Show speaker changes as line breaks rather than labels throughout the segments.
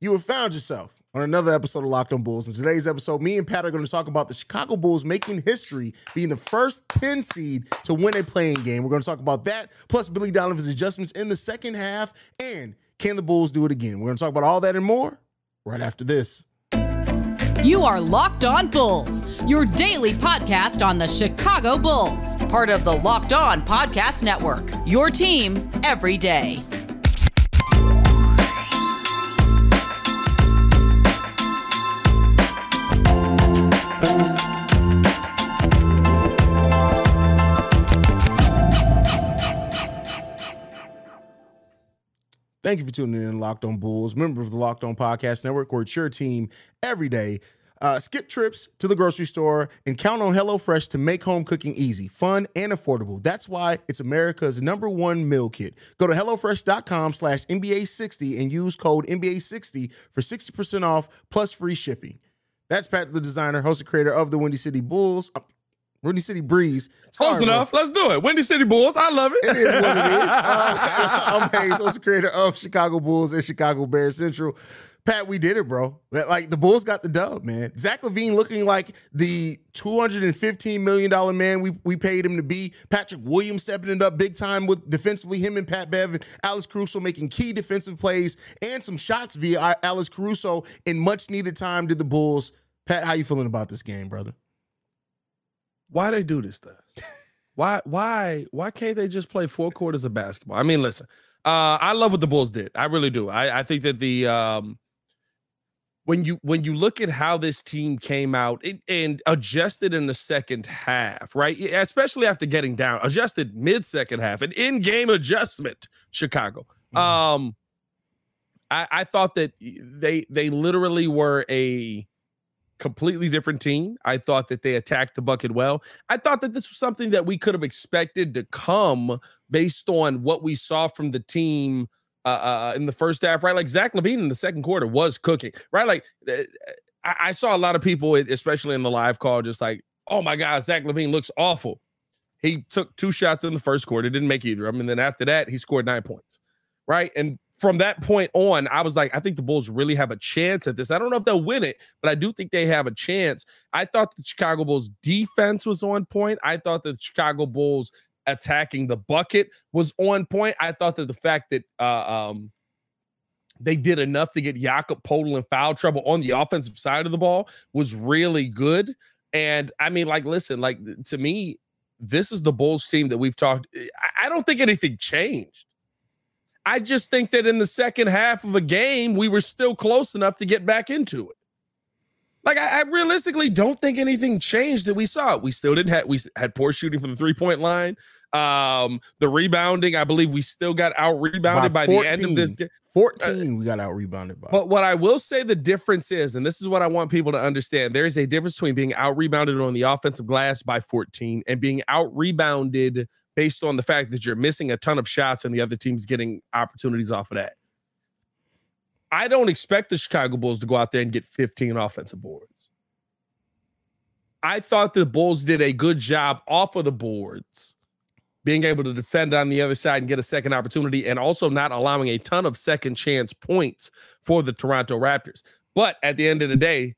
You have found yourself on another episode of Locked on Bulls. In today's episode, me and Pat are going to talk about the Chicago Bulls making history, being the first 10 seed to win a play-in game. We're going to talk about that, plus Billy Donovan's adjustments in the second half, and can the Bulls do it again? We're going to talk about all that and more right after this.
You are Locked On Bulls, your daily podcast on the Chicago Bulls, part of the Locked On Podcast Network. Your team every day.
Thank you for tuning in Locked On Bulls, member of the Locked On Podcast Network, where it's your team every day. Uh, skip trips to the grocery store and count on HelloFresh to make home cooking easy, fun, and affordable. That's why it's America's number one meal kit. Go to HelloFresh.com slash NBA60 and use code NBA60 for 60% off plus free shipping. That's Pat, the designer, host and creator of the Windy City Bulls. Windy City Breeze.
Sorry, Close enough. Bro. Let's do it. Windy City Bulls. I love it.
It is what it is. Uh, I'm Haize, host creator of Chicago Bulls and Chicago Bears Central. Pat, we did it, bro. Like the Bulls got the dub, man. Zach LaVine looking like the $215 million man we, we paid him to be. Patrick Williams stepping it up big time with defensively, him and Pat Bev and Alex Caruso making key defensive plays and some shots via Alex Caruso in much needed time to the Bulls. Pat, how you feeling about this game, brother?
Why they do this to us? why why why can't they just play four quarters of basketball? I mean, listen, uh, I love what the Bulls did. I really do. I, I think that the um, when you when you look at how this team came out it, and adjusted in the second half, right? Especially after getting down, adjusted mid second half, an in game adjustment. Chicago. Mm-hmm. Um, I, I thought that they they literally were a completely different team. I thought that they attacked the bucket well. I thought that this was something that we could have expected to come based on what we saw from the team uh, uh, in the first half, right? Like Zach LaVine in the second quarter was cooking, right? Like uh, I, I saw a lot of people, especially in the live call, just like, oh my God, Zach LaVine looks awful. He took two shots in the first quarter, didn't make either of them. And then after that, he scored nine points, right? And from that point on, I was like, I think the Bulls really have a chance at this. I don't know if they'll win it, but I do think they have a chance. I thought the Chicago Bulls defense was on point. I thought the Chicago Bulls attacking the bucket was on point. I thought that the fact that uh, um, they did enough to get Jakob Poeltl in foul trouble on the offensive side of the ball was really good. And I mean, like, listen, like to me, this is the Bulls team that we've talked. I don't think anything changed. I just think that in the second half of a game, we were still close enough to get back into it. Like I, I realistically don't think anything changed that we saw. We still didn't have we had poor shooting from the three point line. Um, the rebounding, I believe we still got out rebounded by, by the end of this game.
14, uh, we got out rebounded by.
But what I will say the difference is, and this is what I want people to understand there is a difference between being out rebounded on the offensive glass by 14 and being out rebounded based on the fact that you're missing a ton of shots and the other team's getting opportunities off of that. I don't expect the Chicago Bulls to go out there and get 15 offensive boards. I thought the Bulls did a good job off of the boards, being able to defend on the other side and get a second opportunity, and also not allowing a ton of second chance points for the Toronto Raptors. But at the end of the day,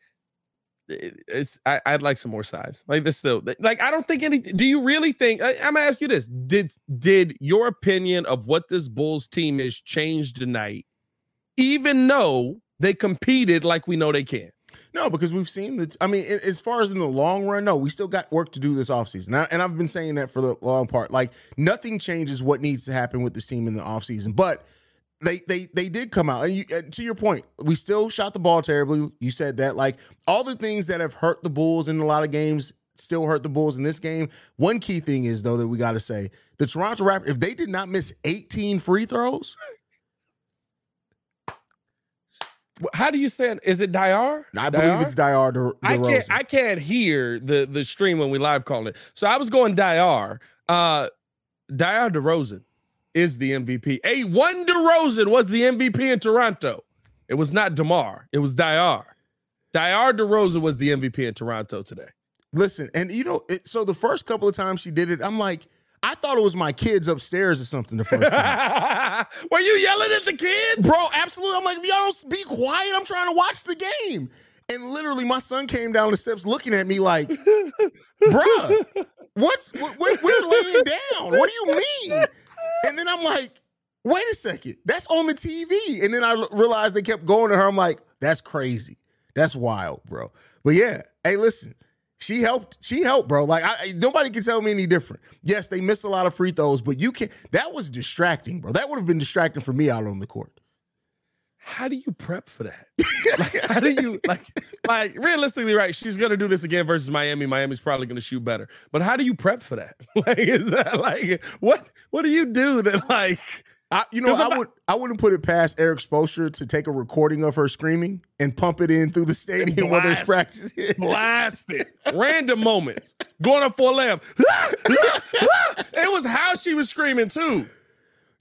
it's I, would like some more size. Like this though. like I don't think any do you really think I, am gonna ask you this. Did did your opinion of what this Bulls team is change tonight, even though they competed like we know they can?
No, because we've seen that. I mean, as far as in the long run, no, we still got work to do this offseason. And I've been saying that for the long part. Like, nothing changes what needs to happen with this team in the offseason. But they they they did come out and, you, and, to your point we still shot the ball terribly you said that like all the things that have hurt the bulls in a lot of games still hurt the bulls in this game one key thing is though that we got to say the toronto raptors if they did not miss 18 free throws
how do you say it? Is it Diar?
I believe it's Diar. De,
I can't. I can't hear the the stream when we live call it. So I was going Diar. Uh, Diar DeRozan is the MVP. A one DeRozan was the MVP in Toronto. It was not DeMar. It was Diar. Diar DeRozan was the MVP in Toronto today.
Listen, and you know, it, so the first couple of times she did it, I'm like, I thought it was my kids upstairs or something the first time.
Were you yelling at the kids?
Bro, absolutely. I'm like, y'all don't be quiet, I'm trying to watch the game. And literally, my son came down the steps looking at me like, bruh, what's we're, we're laying down. What do you mean? And then I'm like, wait a second, that's on the TV. And then I realized they kept going to her. I'm like, that's crazy. That's wild, bro. But yeah, hey, listen, she helped. She helped, bro. Like I, nobody can tell me any different. Yes, they missed a lot of free throws, but you can. That was distracting, bro. That would have been distracting for me out on the court.
How do you prep for that? like, how do you like like realistically, right? She's gonna do this again versus Miami. Miami's probably gonna shoot better. But how do you prep for that? Like, is that like what what do you do that like
I, you know, I would I wouldn't put it past Erik Spoelstra to take a recording of her screaming and pump it in through the stadium while there's practice.
blast it. Random moments. Going up for a lamb. it was how she was screaming too.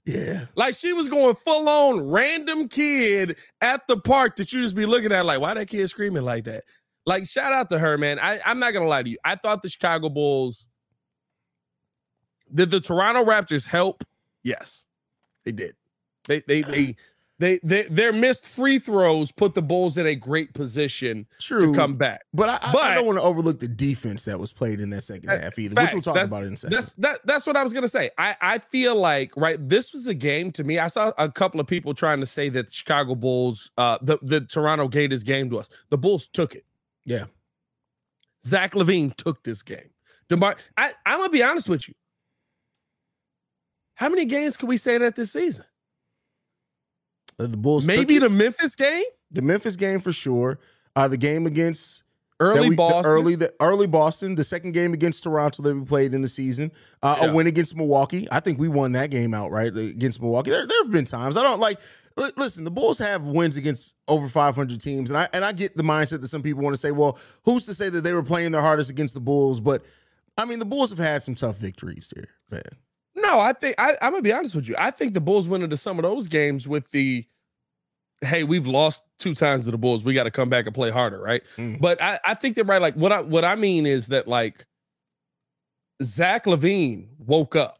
Yeah.
Like she was going full on random kid at the park that you just be looking at like, why that kid screaming like that? Like, shout out to her, man. I, I'm not gonna lie to you. I thought the Chicago Bulls did the Toronto Raptors help? Yes. They did. They they they they, they their missed free throws put the Bulls in a great position
True.
to come back.
But I, but I, don't want to overlook the defense that was played in that second half either, facts, which we'll talk about in a second.
That's that, that's what I was gonna say. I, I feel like right, this was a game to me. I saw a couple of people trying to say that the Chicago Bulls, uh the, the Toronto Gators game to us. The Bulls took it.
Yeah.
Zach LaVine took this game. DeMar, I, I'm gonna be honest with you. How many games can we say that this season?
Uh, the Bulls.
Maybe the Memphis game.
The Memphis game for sure. Uh, the game against
early we, Boston.
The early the early Boston. The second game against Toronto that we played in the season. Uh, yeah. A win against Milwaukee. I think we won that game outright against Milwaukee. There, there have been times I don't like. Listen, the Bulls have wins against over 500 teams, and I and I get the mindset that some people want to say, well, who's to say that they were playing their hardest against the Bulls? But I mean, the Bulls have had some tough victories there, man.
No, I think I, am gonna be honest with you. I think the Bulls went into some of those games with the hey, we've lost two times to the Bulls. We got to come back and play harder, right? Mm. But I, I think that right, like what I what I mean is that like Zach LaVine woke up.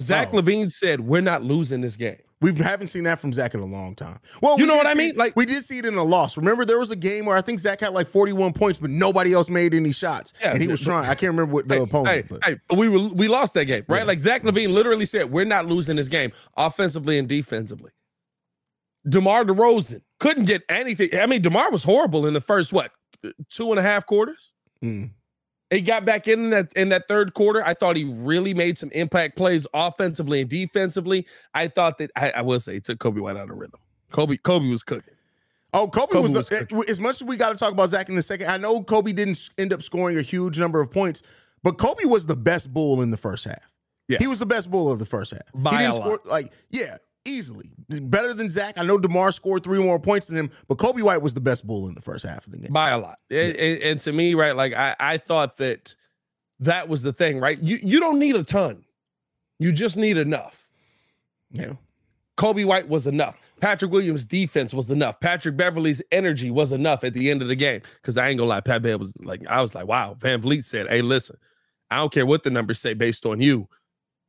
Zach oh. LaVine said, We're not losing this game.
We haven't seen that from Zach in a long time. Well,
you
we
know what I mean?
like we did see it in a loss. Remember, there was a game where I think Zach had like 41 points, but nobody else made any shots, yeah, and he was trying. I can't remember what the
hey,
opponent.
Hey, but. hey, we were, we lost that game, right? Yeah. Like Zach LaVine literally said, "We're not losing this game offensively and defensively." DeMar DeRozan couldn't get anything. I mean, DeMar was horrible in the first what two and a half quarters. Mm. He got back in that in that third quarter. I thought he really made some impact plays offensively and defensively. I thought that I, I will say he took Coby White out of rhythm. Coby Coby was cooking.
Oh, Coby, Coby was, was the, eh, as much as we got to talk about Zach in a second. I know Coby didn't end up scoring a huge number of points, but Coby was the best bull in the first half. Yes. He was the best bull of the first half.
By
he didn't
score
lot. like yeah, easily better than Zach. I know Demar scored three more points than him, but Coby White was the best bull in the first half of the game
by a lot. Yeah. And, and, to me, right, like I, I thought that that was the thing, right? You you don't need a ton, you just need enough.
Yeah.
Coby White was enough. Patrick Williams' defense was enough. Patrick Beverley's energy was enough at the end of the game. Because I ain't gonna lie, Pat Bev was like, I was like, wow. VanVleet said, "Hey, listen, I don't care what the numbers say based on you,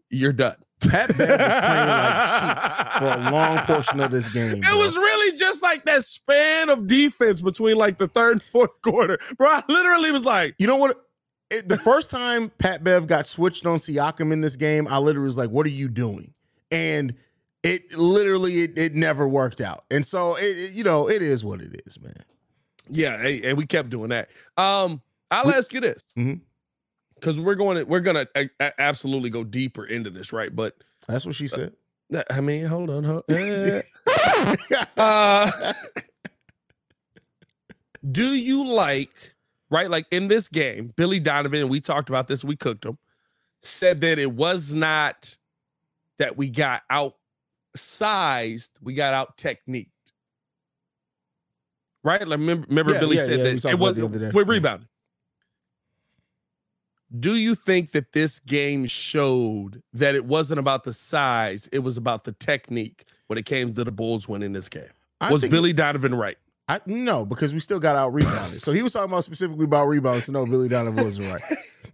you're done."
Pat Bev was playing like cheeks for a long portion of this game.
Bro. It was really just like that span of defense between like the third and fourth quarter. Bro, I literally was like,
you know what? It, the first time Pat Bev got switched on Siakam in this game, I literally was like, what are you doing? And it literally it, it never worked out. And so it, it, you know, it is what it is, man.
Yeah, and we kept doing that. Um, I'll we, ask you this. Mm-hmm because we're going to we're gonna a, a, absolutely go deeper into this, right? But
that's what she uh, said.
Uh, I mean, hold on, hold, uh, uh, do you like right? Like in this game, Billy Donovan, and we talked about this, we cooked him, said that it was not that we got outsized, we got out techniqued. Right? Like remember, remember yeah, Billy yeah, said yeah, that it was we're rebounding do you think that this game showed that it wasn't about the size, it was about the technique when it came to the Bulls winning this game? I was Billy Donovan right?
I no, because we still got out rebounded. So he was talking about specifically about rebounds. So no, Billy Donovan wasn't right.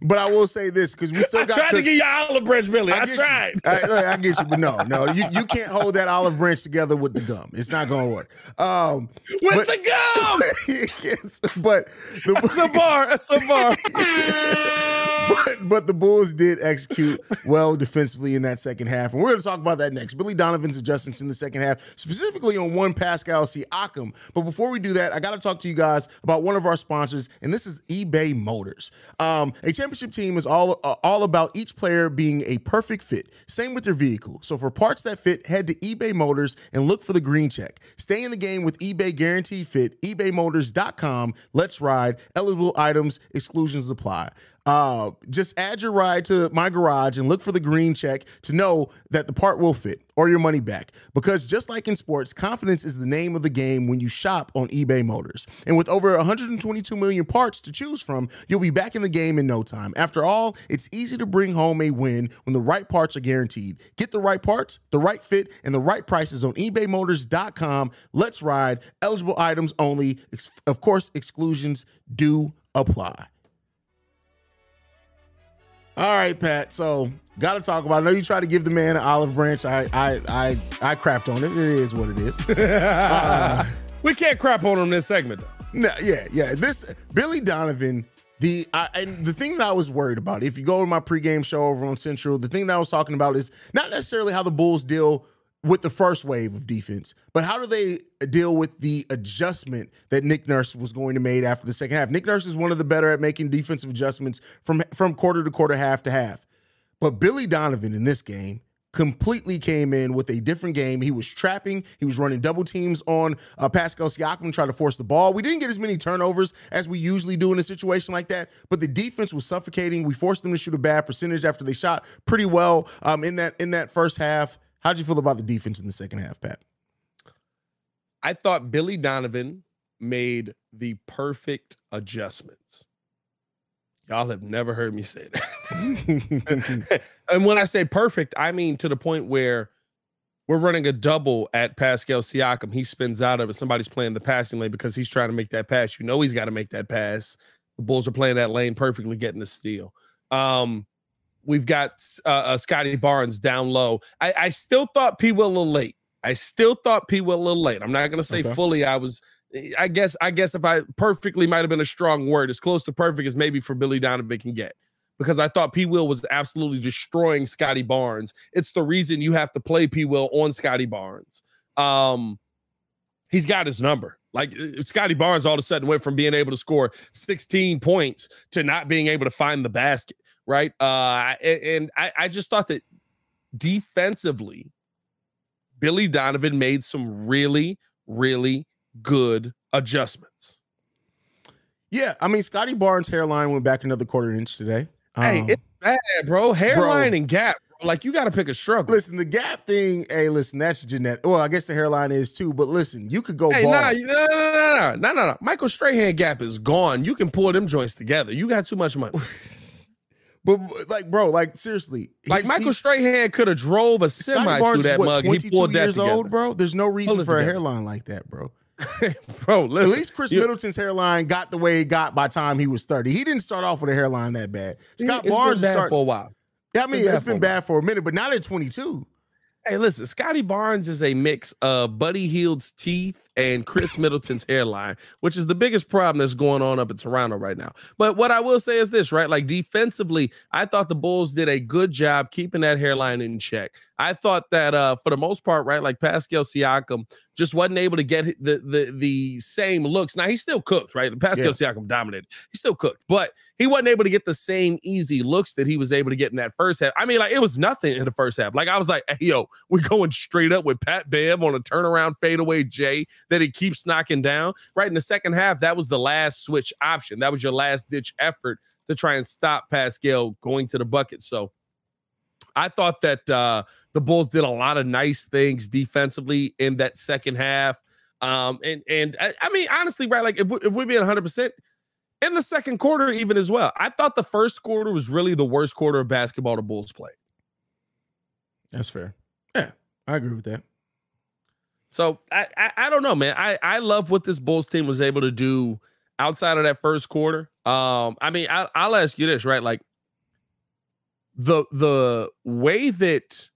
But I will say this because we still
I
got.
tried to
cook-
get you olive branch, Billy. I,
get
tried.
I, I get you, but no, no, you, you can't hold that olive branch together with the gum. It's not going to work. Um,
With
but-
the gum.
yes, but the,
It's a bar. It's a bar.
but, but the Bulls did execute well defensively in that second half. And we're going to talk about that next. Billy Donovan's adjustments in the second half, specifically on one Pascal Siakam. But before we do that, I got to talk to you guys about one of our sponsors, and this is eBay Motors. Um, a championship team is all, uh, all about each player being a perfect fit. Same with their vehicle. So for parts that fit, head to eBay Motors and look for the green check. Stay in the game with eBay Guaranteed Fit, ebaymotors.com. Let's ride. Eligible items, exclusions apply. Uh, just add your ride to my garage and look for the green check to know that the part will fit or your money back. Because just like in sports, confidence is the name of the game when you shop on eBay Motors. And with over 122 million parts to choose from, you'll be back in the game in no time. After all, it's easy to bring home a win when the right parts are guaranteed. Get the right parts, the right fit, and the right prices on ebaymotors.com. Let's ride. Eligible items only. Of course, exclusions do apply. All right, Pat. So got to talk about. It. I know you tried to give the man an olive branch. I, I, I, I crapped on it. It is what it is.
Uh, we can't crap on him in this segment though.
No, yeah, yeah. This Billy Donovan. The I, and the thing that I was worried about, if you go to my pregame show over on Central, the thing that I was talking about is not necessarily how the Bulls deal with the first wave of defense, but how do they deal with the adjustment that Nick Nurse was going to make after the second half? Nick Nurse is one of the better at making defensive adjustments from from quarter to quarter, half to half. But Billy Donovan in this game completely came in with a different game. He was trapping. He was running double teams on uh, Pascal Siakam, trying to force the ball. We didn't get as many turnovers as we usually do in a situation like that, but the defense was suffocating. We forced them to shoot a bad percentage after they shot pretty well um, in that in that first half. How'd you feel about the defense in the second half, Pat?
I thought Billy Donovan made the perfect adjustments. Y'all have never heard me say that. and when I say perfect, I mean to the point where we're running a double at Pascal Siakam. He spins out of it. Somebody's playing the passing lane because he's trying to make that pass. You know he's got to make that pass. The Bulls are playing that lane perfectly, getting the steal. Um, we've got uh, uh, Scottie Barnes down low. I, I still thought P Will a little late. I still thought P Will a little late. I'm not gonna say
Okay.
fully. I was. I guess. I guess if I perfectly might have been a strong word. As close to perfect as maybe for Billy Donovan can get. Because I thought P Will was absolutely destroying Scottie Barnes. It's the reason you have to play P Will on Scottie Barnes. Um, he's got his number. Like Scottie Barnes all of a sudden went from being able to score 16 points to not being able to find the basket, right? Uh, and, and I, I just thought that defensively, Billy Donovan made some really, really good adjustments.
Yeah, I mean Scottie Barnes' hairline went back another quarter inch today.
hey,
Um,
it's bad, bro. Hairline and gap, bro. Like you got to pick a struggle.
listen, the gap thing. Hey, listen, that's genetic. Well, I guess the hairline is too. But listen, you could go
Hey, nah, no, no, no, no, no, no, no. Michael Strahan gap is gone. You can pull them joints together. You got too much money.
But like, bro, like seriously,
Like
he's-
Michael
he's-
Strahan could have drove a semi through that
what,
mug. He
22
pulled that
years
together.
old, bro. There's no reason for a
together.
hairline like that, bro.
bro.
At least Khris
you-
Middleton's hairline got the way it got by time he was 30. He didn't start off with a hairline that bad. Scott
it's
Barnes
been
start,
for a while.
Yeah, I mean,
been
it's been bad for a minute, but not at 22.
Hey, listen, Scottie Barnes is a mix of Buddy Hield's teeth and Khris Middleton's hairline, which is the biggest problem that's going on up in Toronto right now. But what I will say is this, right? Like defensively, I thought the Bulls did a good job keeping that hairline in check. I thought that uh for the most part, right, like Pascal Siakam just wasn't able to get the the the same looks. Now he still cooked, right? Pascal
Yeah.
Siakam dominated. He still cooked, but he wasn't able to get the same easy looks that he was able to get in that first half. I mean, like it was nothing in the first half. Like I was like, hey, yo, we're going straight up with Pat Bev on a turnaround fadeaway J that he keeps knocking down. Right in the second half, that was the last switch option. That was your last ditch effort to try and stop Pascal going to the bucket. So I thought that uh, the Bulls did a lot of nice things defensively in that second half. Um, and and I, I mean, honestly, right? Like if, we, if we're being 100 percent in the second quarter, even as well, I thought the first quarter was really the worst quarter of basketball the Bulls played.
That's fair. Yeah, I agree with that.
So I, I, I don't know, man. I I love what this Bulls team was able to do outside of that first quarter. Um, I mean, I, I'll ask you this, right? Like the the way that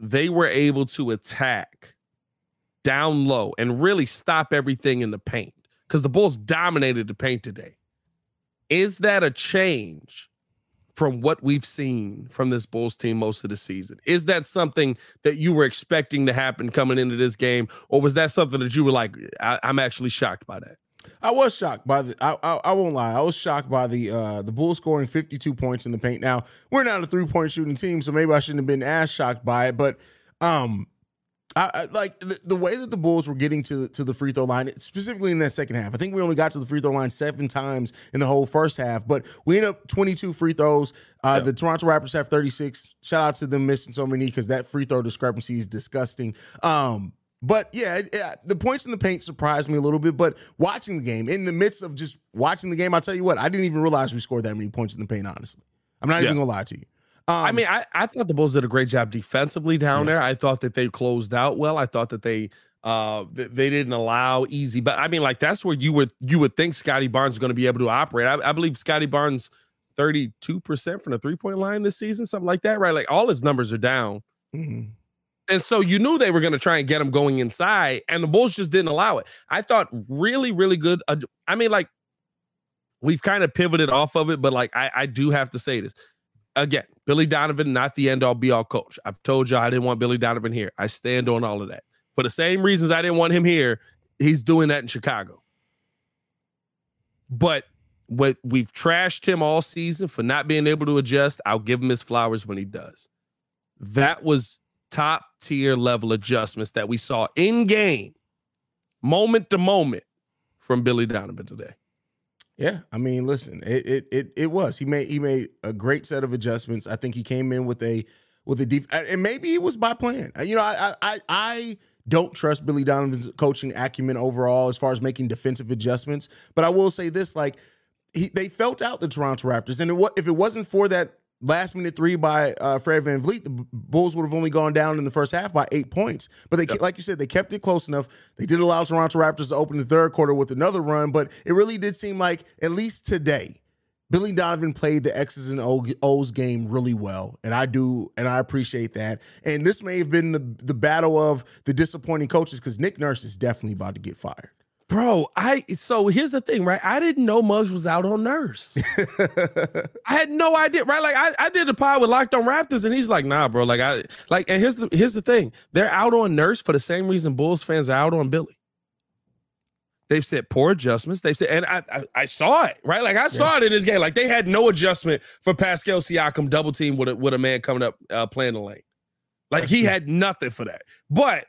they were able to attack down low and really stop everything in the paint because the Bulls dominated the paint today. Is that a change from what we've seen from this Bulls team most of the season? Is that something that you were expecting to happen coming into this game, or was that something that you were like, I- am actually shocked by that?
I was shocked by the. I, I, I won't lie. I was shocked by the uh the Bulls scoring 52 points in the paint. Now we're not a three point shooting team, so maybe I shouldn't have been as shocked by it. But um, I, I like the, the, way that the Bulls were getting to to the free throw line, specifically in that second half. I think we only got to the free throw line seven times in the whole first half, but we ended up 22 free throws. Uh, yeah. The Toronto Raptors have 36. Shout out to them missing so many because that free throw discrepancy is disgusting. Um, but yeah, yeah, the points in the paint surprised me a little bit. But watching the game, in the midst of just watching the game, I'll tell you what, I didn't even realize we scored that many points in the paint, honestly. I'm not yeah. even gonna lie to you.
Um, I mean, I, I thought the Bulls did a great job defensively down yeah. there. I thought that they closed out well. I thought that they uh they didn't allow easy, but I mean, like that's where you would you would think Scottie Barnes is going to be able to operate. I, I believe Scottie Barnes 32% from the three-point line this season, something like that, right? Like all his numbers are down. Mm-hmm. And so you knew they were going to try and get him going inside, and the Bulls just didn't allow it. I thought really, really good. Uh, I mean, like we've kind of pivoted off of it, but like I, I do have to say this again. Billy Donovan, not the end all be all coach. I've told y'all I didn't want Billy Donovan here. I stand on all of that. For the same reasons I didn't want him here, he's doing that in Chicago. But what we've trashed him all season for not being able to adjust, I'll give him his flowers when he does. That was top tier level adjustments that we saw in game, moment to moment from Billy Donovan today.
Yeah, I mean, listen, it it it, it was. He made he made a great set of adjustments. I think he came in with a with a deep and maybe it was by plan. You know, I I I don't trust Billy Donovan's coaching acumen overall as far as making defensive adjustments. But I will say this: like he, they felt out the Toronto Raptors, and it, if it wasn't for that last minute three by uh, Fred VanVleet, the Bulls would have only gone down in the first half by eight points. But they, yep. like you said, they kept it close enough. They did allow Toronto Raptors to open the third quarter with another run, but it really did seem like, at least today, Billy Donovan played the X's and O's game really well, and I do, and I appreciate that. And this may have been the the battle of the disappointing coaches because Nick Nurse is definitely about to get fired.
Bro, I so here's the thing, right? I didn't know Muggs was out on nurse. I had no idea, right? Like I, I did the pod with Locked on Raptors, and he's like, nah, bro. Like I like, and here's the here's the thing. They're out on nurse for the same reason Bulls fans are out on Billy. They've said poor adjustments. They've said, and I, I, I saw it, right? Like I saw yeah. it in this game. Like they had no adjustment for Pascal Siakam double team with a with a man coming up uh, playing the lane. Like That's he true. had nothing for that. But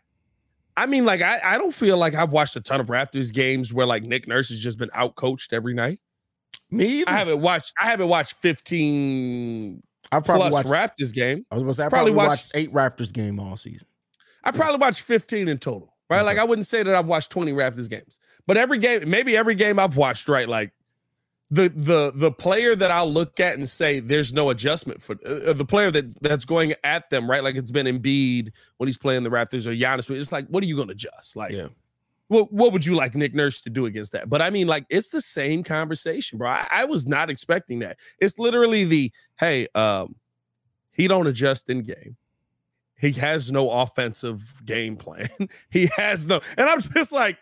I mean, like, I, I don't feel like I've watched a ton of Raptors games where like Nick Nurse has just been out coached every night.
Me, either.
I haven't watched. I haven't watched fifteen.
I've probably watched
Raptors game.
I was going to say I probably, probably watched, watched, eight Raptors game all season.
I probably watched fifteen in total. Right, okay. like I wouldn't say that I've watched twenty Raptors games, but every game, maybe every game I've watched, right, like the the the player that I'll look at and say there's no adjustment for uh, the player that that's going at them right? Like it's been Embiid when he's playing the Raptors or Giannis it's like what are you going to adjust? Like yeah. what what would you like Nick Nurse to do against that? But I mean like it's the same conversation bro. I, I was not expecting that. It's literally the hey um he don't adjust in game. He has no offensive game plan. He has no and I'm just like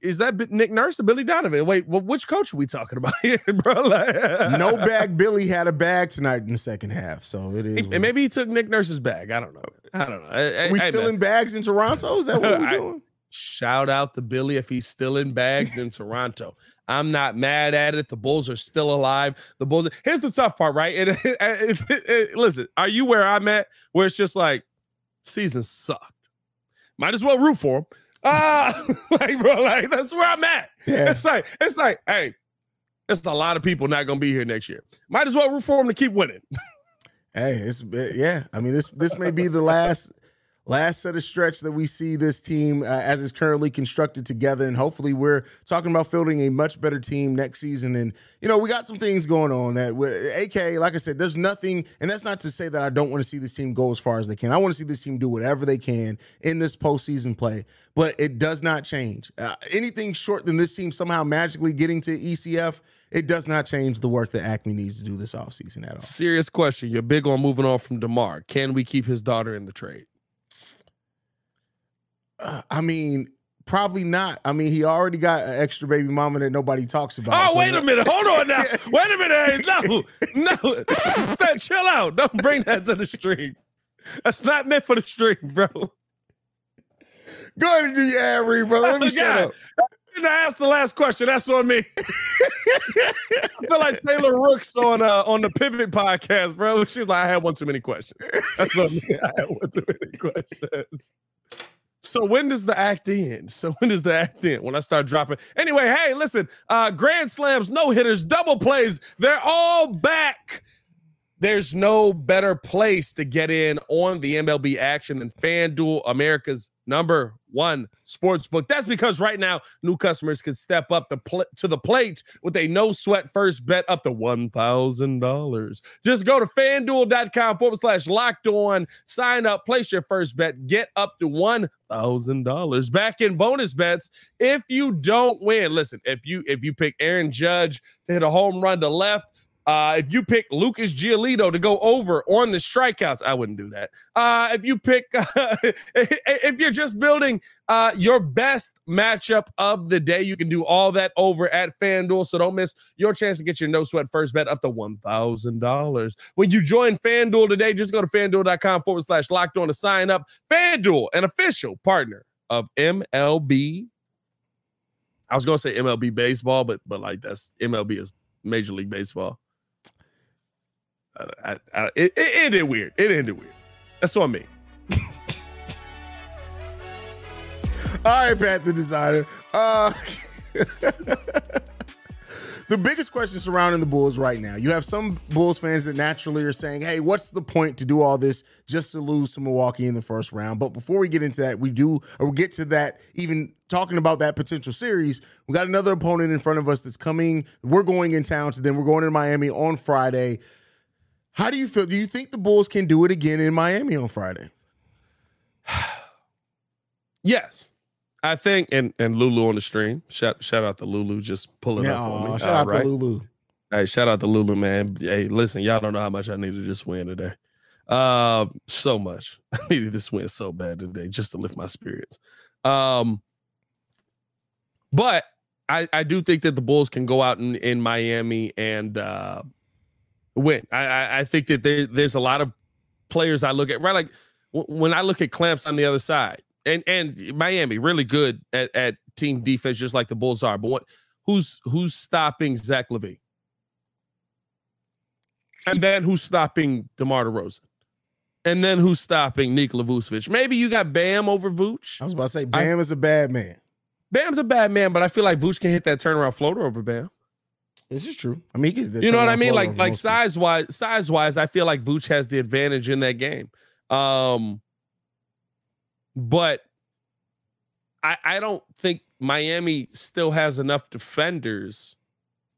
is that Nick Nurse or Billy Donovan? Wait, well, which coach are we talking about here, bro?
Like, no bag. Billy had a bag tonight in the second half, so it is.
And maybe he took Nick Nurse's bag. I don't know. I don't know. I,
we still in bags in Toronto? Is that what we're doing?
Shout out to Billy if he's still in bags in Toronto. I'm not mad at it. The Bulls are still alive. The Bulls. Here's the tough part, right? And it, it, it, listen, are you where I'm at? Where it's just like season sucked. Might as well root for him. Ah, like bro, like that's where I'm at. Yeah. It's like it's like, hey, it's a lot of people not gonna be here next year. Might as well root for them to keep winning.
hey, it's yeah. I mean, this this may be the last last set of stretch that we see this team uh, as it's currently constructed together. And hopefully, we're talking about fielding a much better team next season. And, you know, we got some things going on that, AK, like I said, there's nothing, and that's not to say that I don't want to see this team go as far as they can. I want to see this team do whatever they can in this postseason play, but it does not change. Uh, anything short than this team somehow magically getting to ECF it does not change the work that AKME needs to do this offseason at all.
Serious question. You're big on moving on from DeMar. Can we keep his daughter in the trade?
Uh, I mean, probably not. I mean, he already got an extra baby mama that nobody talks about.
Oh, so wait a minute. Hold on now. wait a minute. No, no. Stop, chill out. Don't bring that to the stream. That's not meant for the stream, bro.
Go ahead and do your ad read, brother. Let me shut up.
I asked the last question. That's on me. I feel like Taylor Rooks on uh, on the Pivot podcast, bro. She's like, I had one too many questions. That's on me. I had one too many questions. So when does the act end? So when does the act end? When I start dropping. Anyway, hey, listen, uh, grand slams, no hitters, double plays, they're all back. There's no better place to get in on the MLB action than FanDuel, America's number one sports book. That's because right now new customers can step up the pl- to the plate with a no sweat first bet up to one thousand dollars. Just go to fanduel.com forward slash locked on, sign up, place your first bet, get up to one thousand dollars back in bonus bets if you don't win. Listen, if you if you pick Aaron Judge to hit a home run to left uh, if you pick Lucas Giolito to go over on the strikeouts, I wouldn't do that. Uh, if you pick, uh, if you're just building uh, your best matchup of the day, you can do all that over at FanDuel. So don't miss your chance to get your no sweat first bet up to $1,000. When you join FanDuel today, just go to fanduel.com forward slash locked on to sign up. FanDuel, an official partner of MLB. I was going to say MLB baseball, but but like that's MLB is Major League Baseball. I, I, it, it ended weird. It ended weird. That's on me.
All right, Pat the designer. Uh, the biggest question surrounding the Bulls right now. You have some Bulls fans that naturally are saying, "Hey, what's the point to do all this just to lose to Milwaukee in the first round?" But before we get into that, we do or we get to that even talking about that potential series, we got another opponent in front of us that's coming. We're going in town to them. We're going to Miami on Friday. How do you feel? Do you think the Bulls can do it again in Miami on Friday?
yes. I think and and Lulu on the stream. Shout shout out to Lulu just pulling yeah, up on me.
Shout All out right. to Lulu.
Hey, shout out to Lulu, man. Hey, listen, y'all don't know how much I needed this win today. Uh, so much. I needed this win so bad today just to lift my spirits. Um, but I I do think that the Bulls can go out in in Miami and uh win. I, I, think that there, there's a lot of players I look at right like w- when I look at clamps on the other side and and Miami really good at, at team defense just like the Bulls are. But what who's who's stopping Zach LaVine? And then who's stopping DeMar DeRozan? And then who's stopping Nikola Vucevic? Maybe you got Bam over Vooch.
I was about to say Bam I, is a bad man.
Bam's a bad man, but I feel like Vooch can hit that turnaround floater over Bam.
This is true. I mean,
you know what I mean? Like, like size wise, size wise, I feel like Vooch has the advantage in that game. Um, but I, I don't think Miami still has enough defenders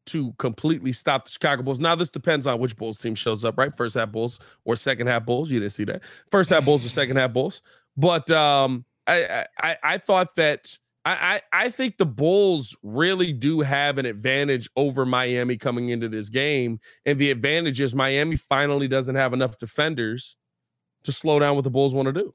to completely stop the Chicago Bulls. Now, this depends on which Bulls team shows up, right? First half Bulls or second half Bulls. You didn't see that. First half Bulls or second half Bulls. But um, I, I I thought that I, I, I think the Bulls really do have an advantage over Miami coming into this game. And the advantage is Miami finally doesn't have enough defenders to slow down what the Bulls want to do.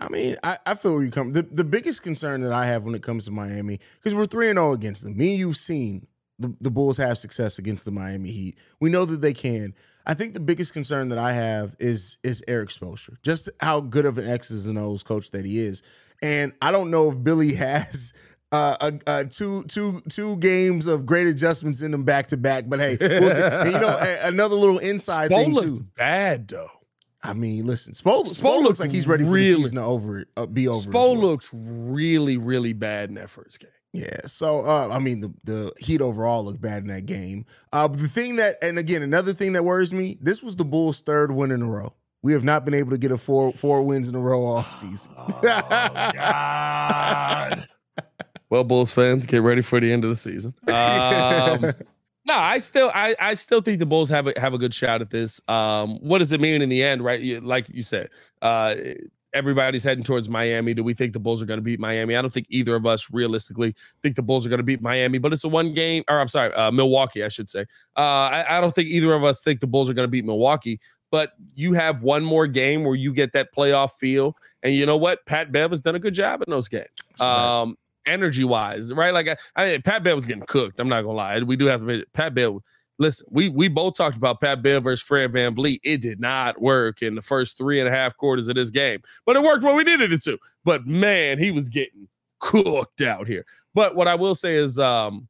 I mean, I, I feel where you come. The, the biggest concern that I have when it comes to Miami, because we're 3 and 0 against them. Me and you've seen the, the Bulls have success against the Miami Heat. We know that they can. I think the biggest concern that I have is is Erik Spoelstra, just how good of an X's and O's coach that he is. And I don't know if Billy has uh, uh, uh, two two two games of great adjustments in them back to back. But hey, we'll see. you know, a, another little inside Spo thing too.
Bad though.
I mean, listen, Spo, Spo, Spo looks like he's ready for the season to over uh, be over.
Spo well. looks really, really bad in that first game.
Yeah, so uh, I mean, the the Heat overall looked bad in that game. Uh, the thing that, and again, another thing that worries me, this was the Bulls' third win in a row. We have not been able to get a four four wins in a row all season.
oh, God. well, Bulls fans, get ready for the end of the season. Um, no, I still, I, I still think the Bulls have a have a good shot at this. Um, what does it mean in the end, right? Like you said, uh, everybody's heading towards Miami. Do we think the Bulls are going to beat Miami? I don't think either of us realistically think the Bulls are going to beat Miami, but it's a one game, or I'm sorry, uh, Milwaukee, I should say. Uh, I, I don't think either of us think the Bulls are going to beat Milwaukee, but you have one more game where you get that playoff feel. And you know what? Pat Bev has done a good job in those games. Um, energy wise, right? Like I, I mean, Pat Bev was getting cooked. I'm not gonna lie. We do have to admit, Pat Bev listen, we we both talked about Pat Bev versus Fred VanVleet. It did not work in the first three and a half quarters of this game, but it worked when we needed it to. But man, he was getting cooked out here. But what I will say is, um,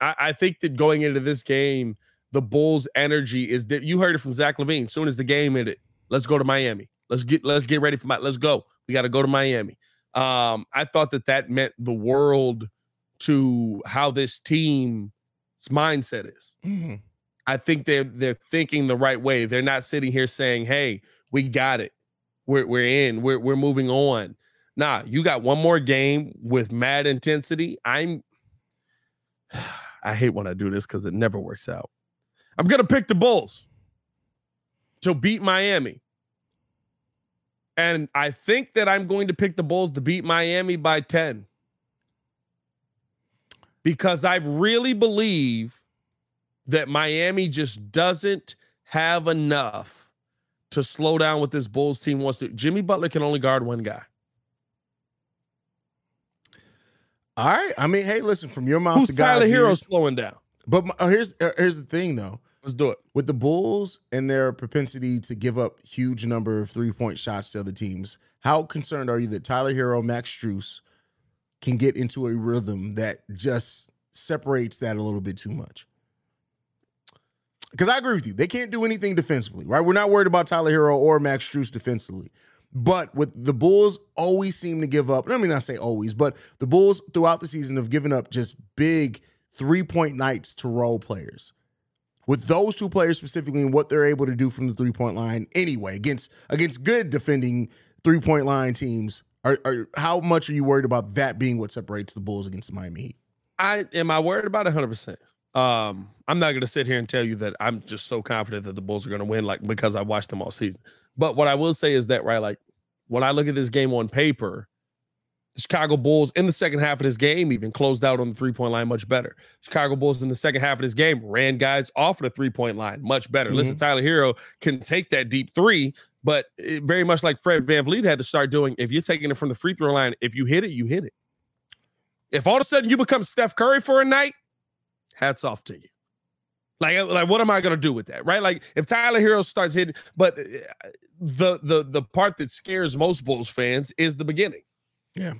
I, I think that going into this game, the Bulls' energy is that you heard it from Zach LaVine. Soon as the game ended, let's go to Miami. Let's get let's get ready for my. Let's go. We got to go to Miami. Um, I thought that that meant the world to how this team's mindset is. Mm-hmm. I think they're they're thinking the right way. They're not sitting here saying, "Hey, we got it. We're we're in. We're we're moving on." Nah, you got one more game with mad intensity. I'm I hate when I do this because it never works out. I'm gonna pick the Bulls to beat Miami. And I think that I'm going to pick the Bulls to beat Miami by 10 because I really believe that Miami just doesn't have enough to slow down what this Bulls team wants to. Jimmy Butler can only guard one guy.
All right. I mean, hey, listen, from your mouth
Who's
to
Tyler
ears-
slowing down?
But my, uh, here's uh, here's the thing though.
Let's do it.
With the Bulls and their propensity to give up huge number of three point shots to other teams, how concerned are you that Tyler Herro, Max Strus can get into a rhythm that just separates that a little bit too much? Because I agree with you, they can't do anything defensively, right? We're not worried about Tyler Herro or Max Strus defensively. But with the Bulls, always seem to give up. I mean, I say always, but the Bulls throughout the season have given up just big three point nights to role players. With those two players specifically and what they're able to do from the three point line anyway against against good defending three point line teams, are, are, how much are you worried about that being what separates the Bulls against the Miami Heat?
I am I worried about it 100. percent Um, I'm not going to sit here and tell you that I'm just so confident that the Bulls are going to win, like because I watched them all season. But what I will say is that right, like when I look at this game on paper, the Chicago Bulls in the second half of this game even closed out on the three point line much better. Chicago Bulls in the second half of this game ran guys off of the three point line much better. Mm-hmm. Listen, Tyler Herro can take that deep three, but very much like Fred Van VanVleet had to start doing, if you're taking it from the free throw line, if you hit it, you hit it. If all of a sudden you become Steph Curry for a night, hats off to you. Like, like what am I gonna do with that? Right? Like if Tyler Herro starts hitting, but uh, the the the part that scares most Bulls fans is the beginning.
Yeah.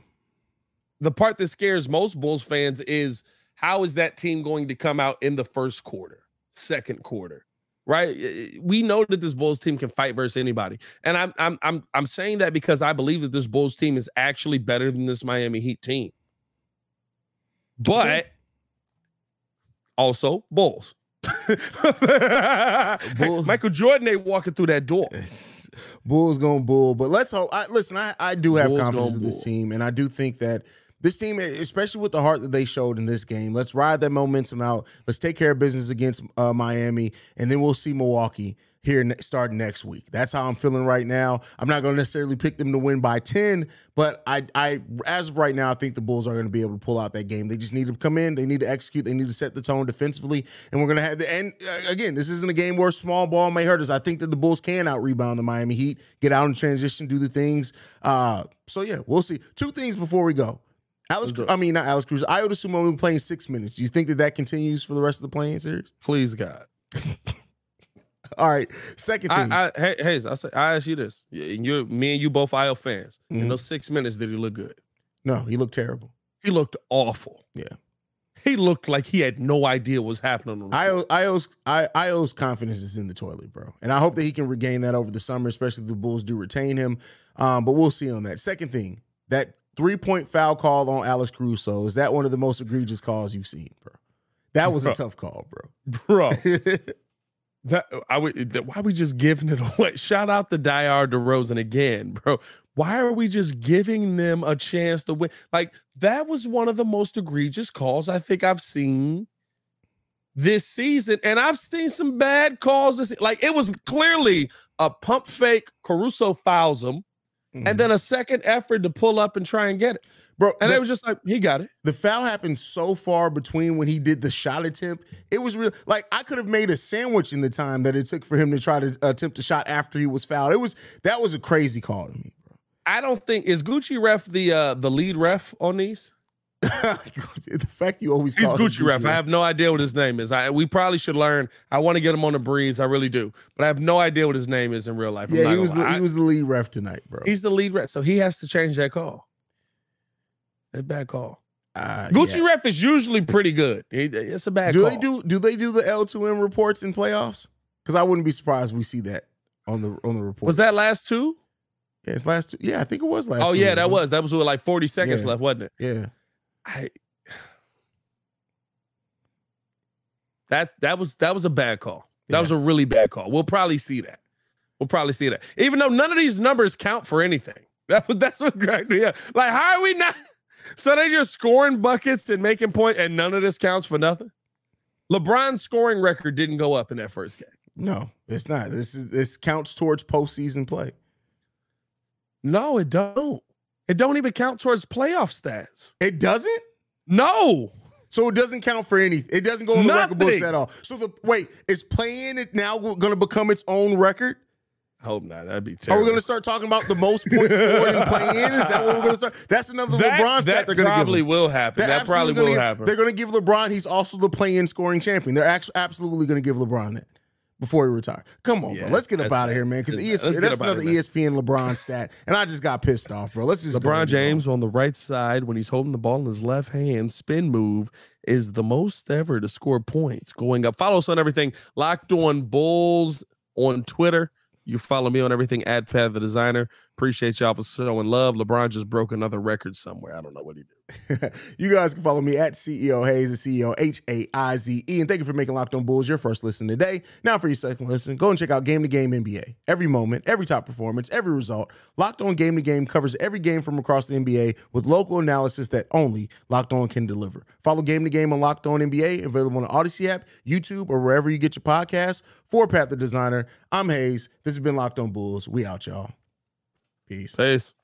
The part that scares most Bulls fans is how is that team going to come out in the first quarter, second quarter, right? We know that this Bulls team can fight versus anybody, and I'm I'm I'm I'm saying that because I believe that this Bulls team is actually better than this Miami Heat team. But also Bulls. Michael Jordan ain't walking through that door.
Bulls going bull, but let's hope. I, listen, I, I do have Bulls confidence in this team, and I do think that this team, especially with the heart that they showed in this game, let's ride that momentum out. Let's take care of business against uh, Miami, and then we'll see Milwaukee here ne- starting next week. That's how I'm feeling right now. I'm not going to necessarily pick them to win by 10, but I, I, as of right now, I think the Bulls are going to be able to pull out that game. They just need to come in. They need to execute. They need to set the tone defensively, and we're going to have the. And uh, again, this isn't a game where small ball may hurt us. I think that the Bulls can out rebound the Miami Heat, get out in transition, do the things. Uh, so yeah, we'll see. Two things before we go. Alex, I mean not Alex Cruz. Ayo Dosunmu will be playing six minutes. Do you think that that continues for the rest of the play-in series?
Please, God.
All right. Second thing.
I, I, hey, hey, I say, I ask you this. You, me and you both Ayo fans. Mm-hmm. In those six minutes, did he look good?
No, he looked terrible.
He looked awful.
Yeah.
He looked like he had no idea what was happening.
Ayo, Ayo's, I, Ayo's confidence is in the toilet, bro. And I hope that he can regain that over the summer, especially if the Bulls do retain him. Um, but we'll see on that. Second thing, that three point foul call on Alex Caruso, is that one of the most egregious calls you've seen, bro? That was
bro.
a tough call, bro.
Bro. That I would. That, why are we just giving it away? Shout out to Dyer DeRozan again, bro. Why are we just giving them a chance to win? Like that was one of the most egregious calls I think I've seen this season, and I've seen some bad calls. This like it was clearly a pump fake. Caruso fouls him, mm-hmm. and then a second effort to pull up and try and get it. Bro, and the, it was just like he got it.
The foul happened so far between when he did the shot attempt. It was real. Like I could have made a sandwich in the time that it took for him to try to attempt a shot after he was fouled. It was that was a crazy call to me, bro.
I don't think is Gucci ref the uh the lead ref on these.
the fact you always
he's Gucci, Gucci ref. I have no idea what his name is. I we probably should learn. I want to get him on the breeze. I really do, but I have no idea what his name is in real life.
Yeah, he was the, he was the lead ref tonight, bro.
He's the lead ref, so he has to change that call. A bad call. Uh, Gucci yeah. ref is usually pretty good. It's a bad.
Do
call.
they do? Do they do the L two M reports in playoffs? Because I wouldn't be surprised if we see that on the on the report.
Was that last two?
Yeah, it's last two. Yeah, I think it was last.
Oh yeah, that was that was with like forty seconds yeah. left, wasn't it?
Yeah.
I. That that was that was a bad call. That yeah. was a really bad call. We'll probably see that. We'll probably see that. Even though none of these numbers count for anything. That was that's what Greg. Yeah. Like, how are we not? So they just scoring buckets and making point, and none of this counts for nothing. LeBron's scoring record didn't go up in that first game.
No, it's not. This is this counts towards postseason play.
No, it don't. It don't even count towards playoff stats.
It doesn't.
No.
So it doesn't count for anything. It doesn't go in the record books at all. So the wait is playing it now going to become its own record?
I hope not. That'd be terrible.
Are we going to start talking about the most points scored in play-in? Is that what we're going to start? That's another that, LeBron stat they're going to give.
Probably will happen. That probably will happen.
They're going to give LeBron. He's also the play-in scoring champion. They're actually absolutely going to give LeBron that before he retires. Come on, yeah, bro. Let's get up out of here, man. Because ESPN, that's another here, ESPN LeBron stat, and I just got pissed off, bro. Let's just
LeBron James on the right side when he's holding the ball in his left hand, spin move is the most ever to score points going up. Follow us on everything. Locked on Bulls on Twitter. You follow me on everything at Pat the Designer. Appreciate y'all for showing love. LeBron just broke another record somewhere. I don't know what he
did. you guys can follow me at CEO Haize, the CEO H A I Z E. And thank you for making Locked On Bulls your first listen today. Now, for your second listen, go and check out Game to Game NBA. Every moment, every top performance, every result. Locked On Game to Game covers every game from across the NBA with local analysis that only Locked On can deliver. Follow Game to Game on Locked On NBA, available on the Odyssey app, YouTube, or wherever you get your podcasts. For Pat the Designer, I'm Haize. This has been Locked On Bulls. We out, y'all. Peace.
Peace.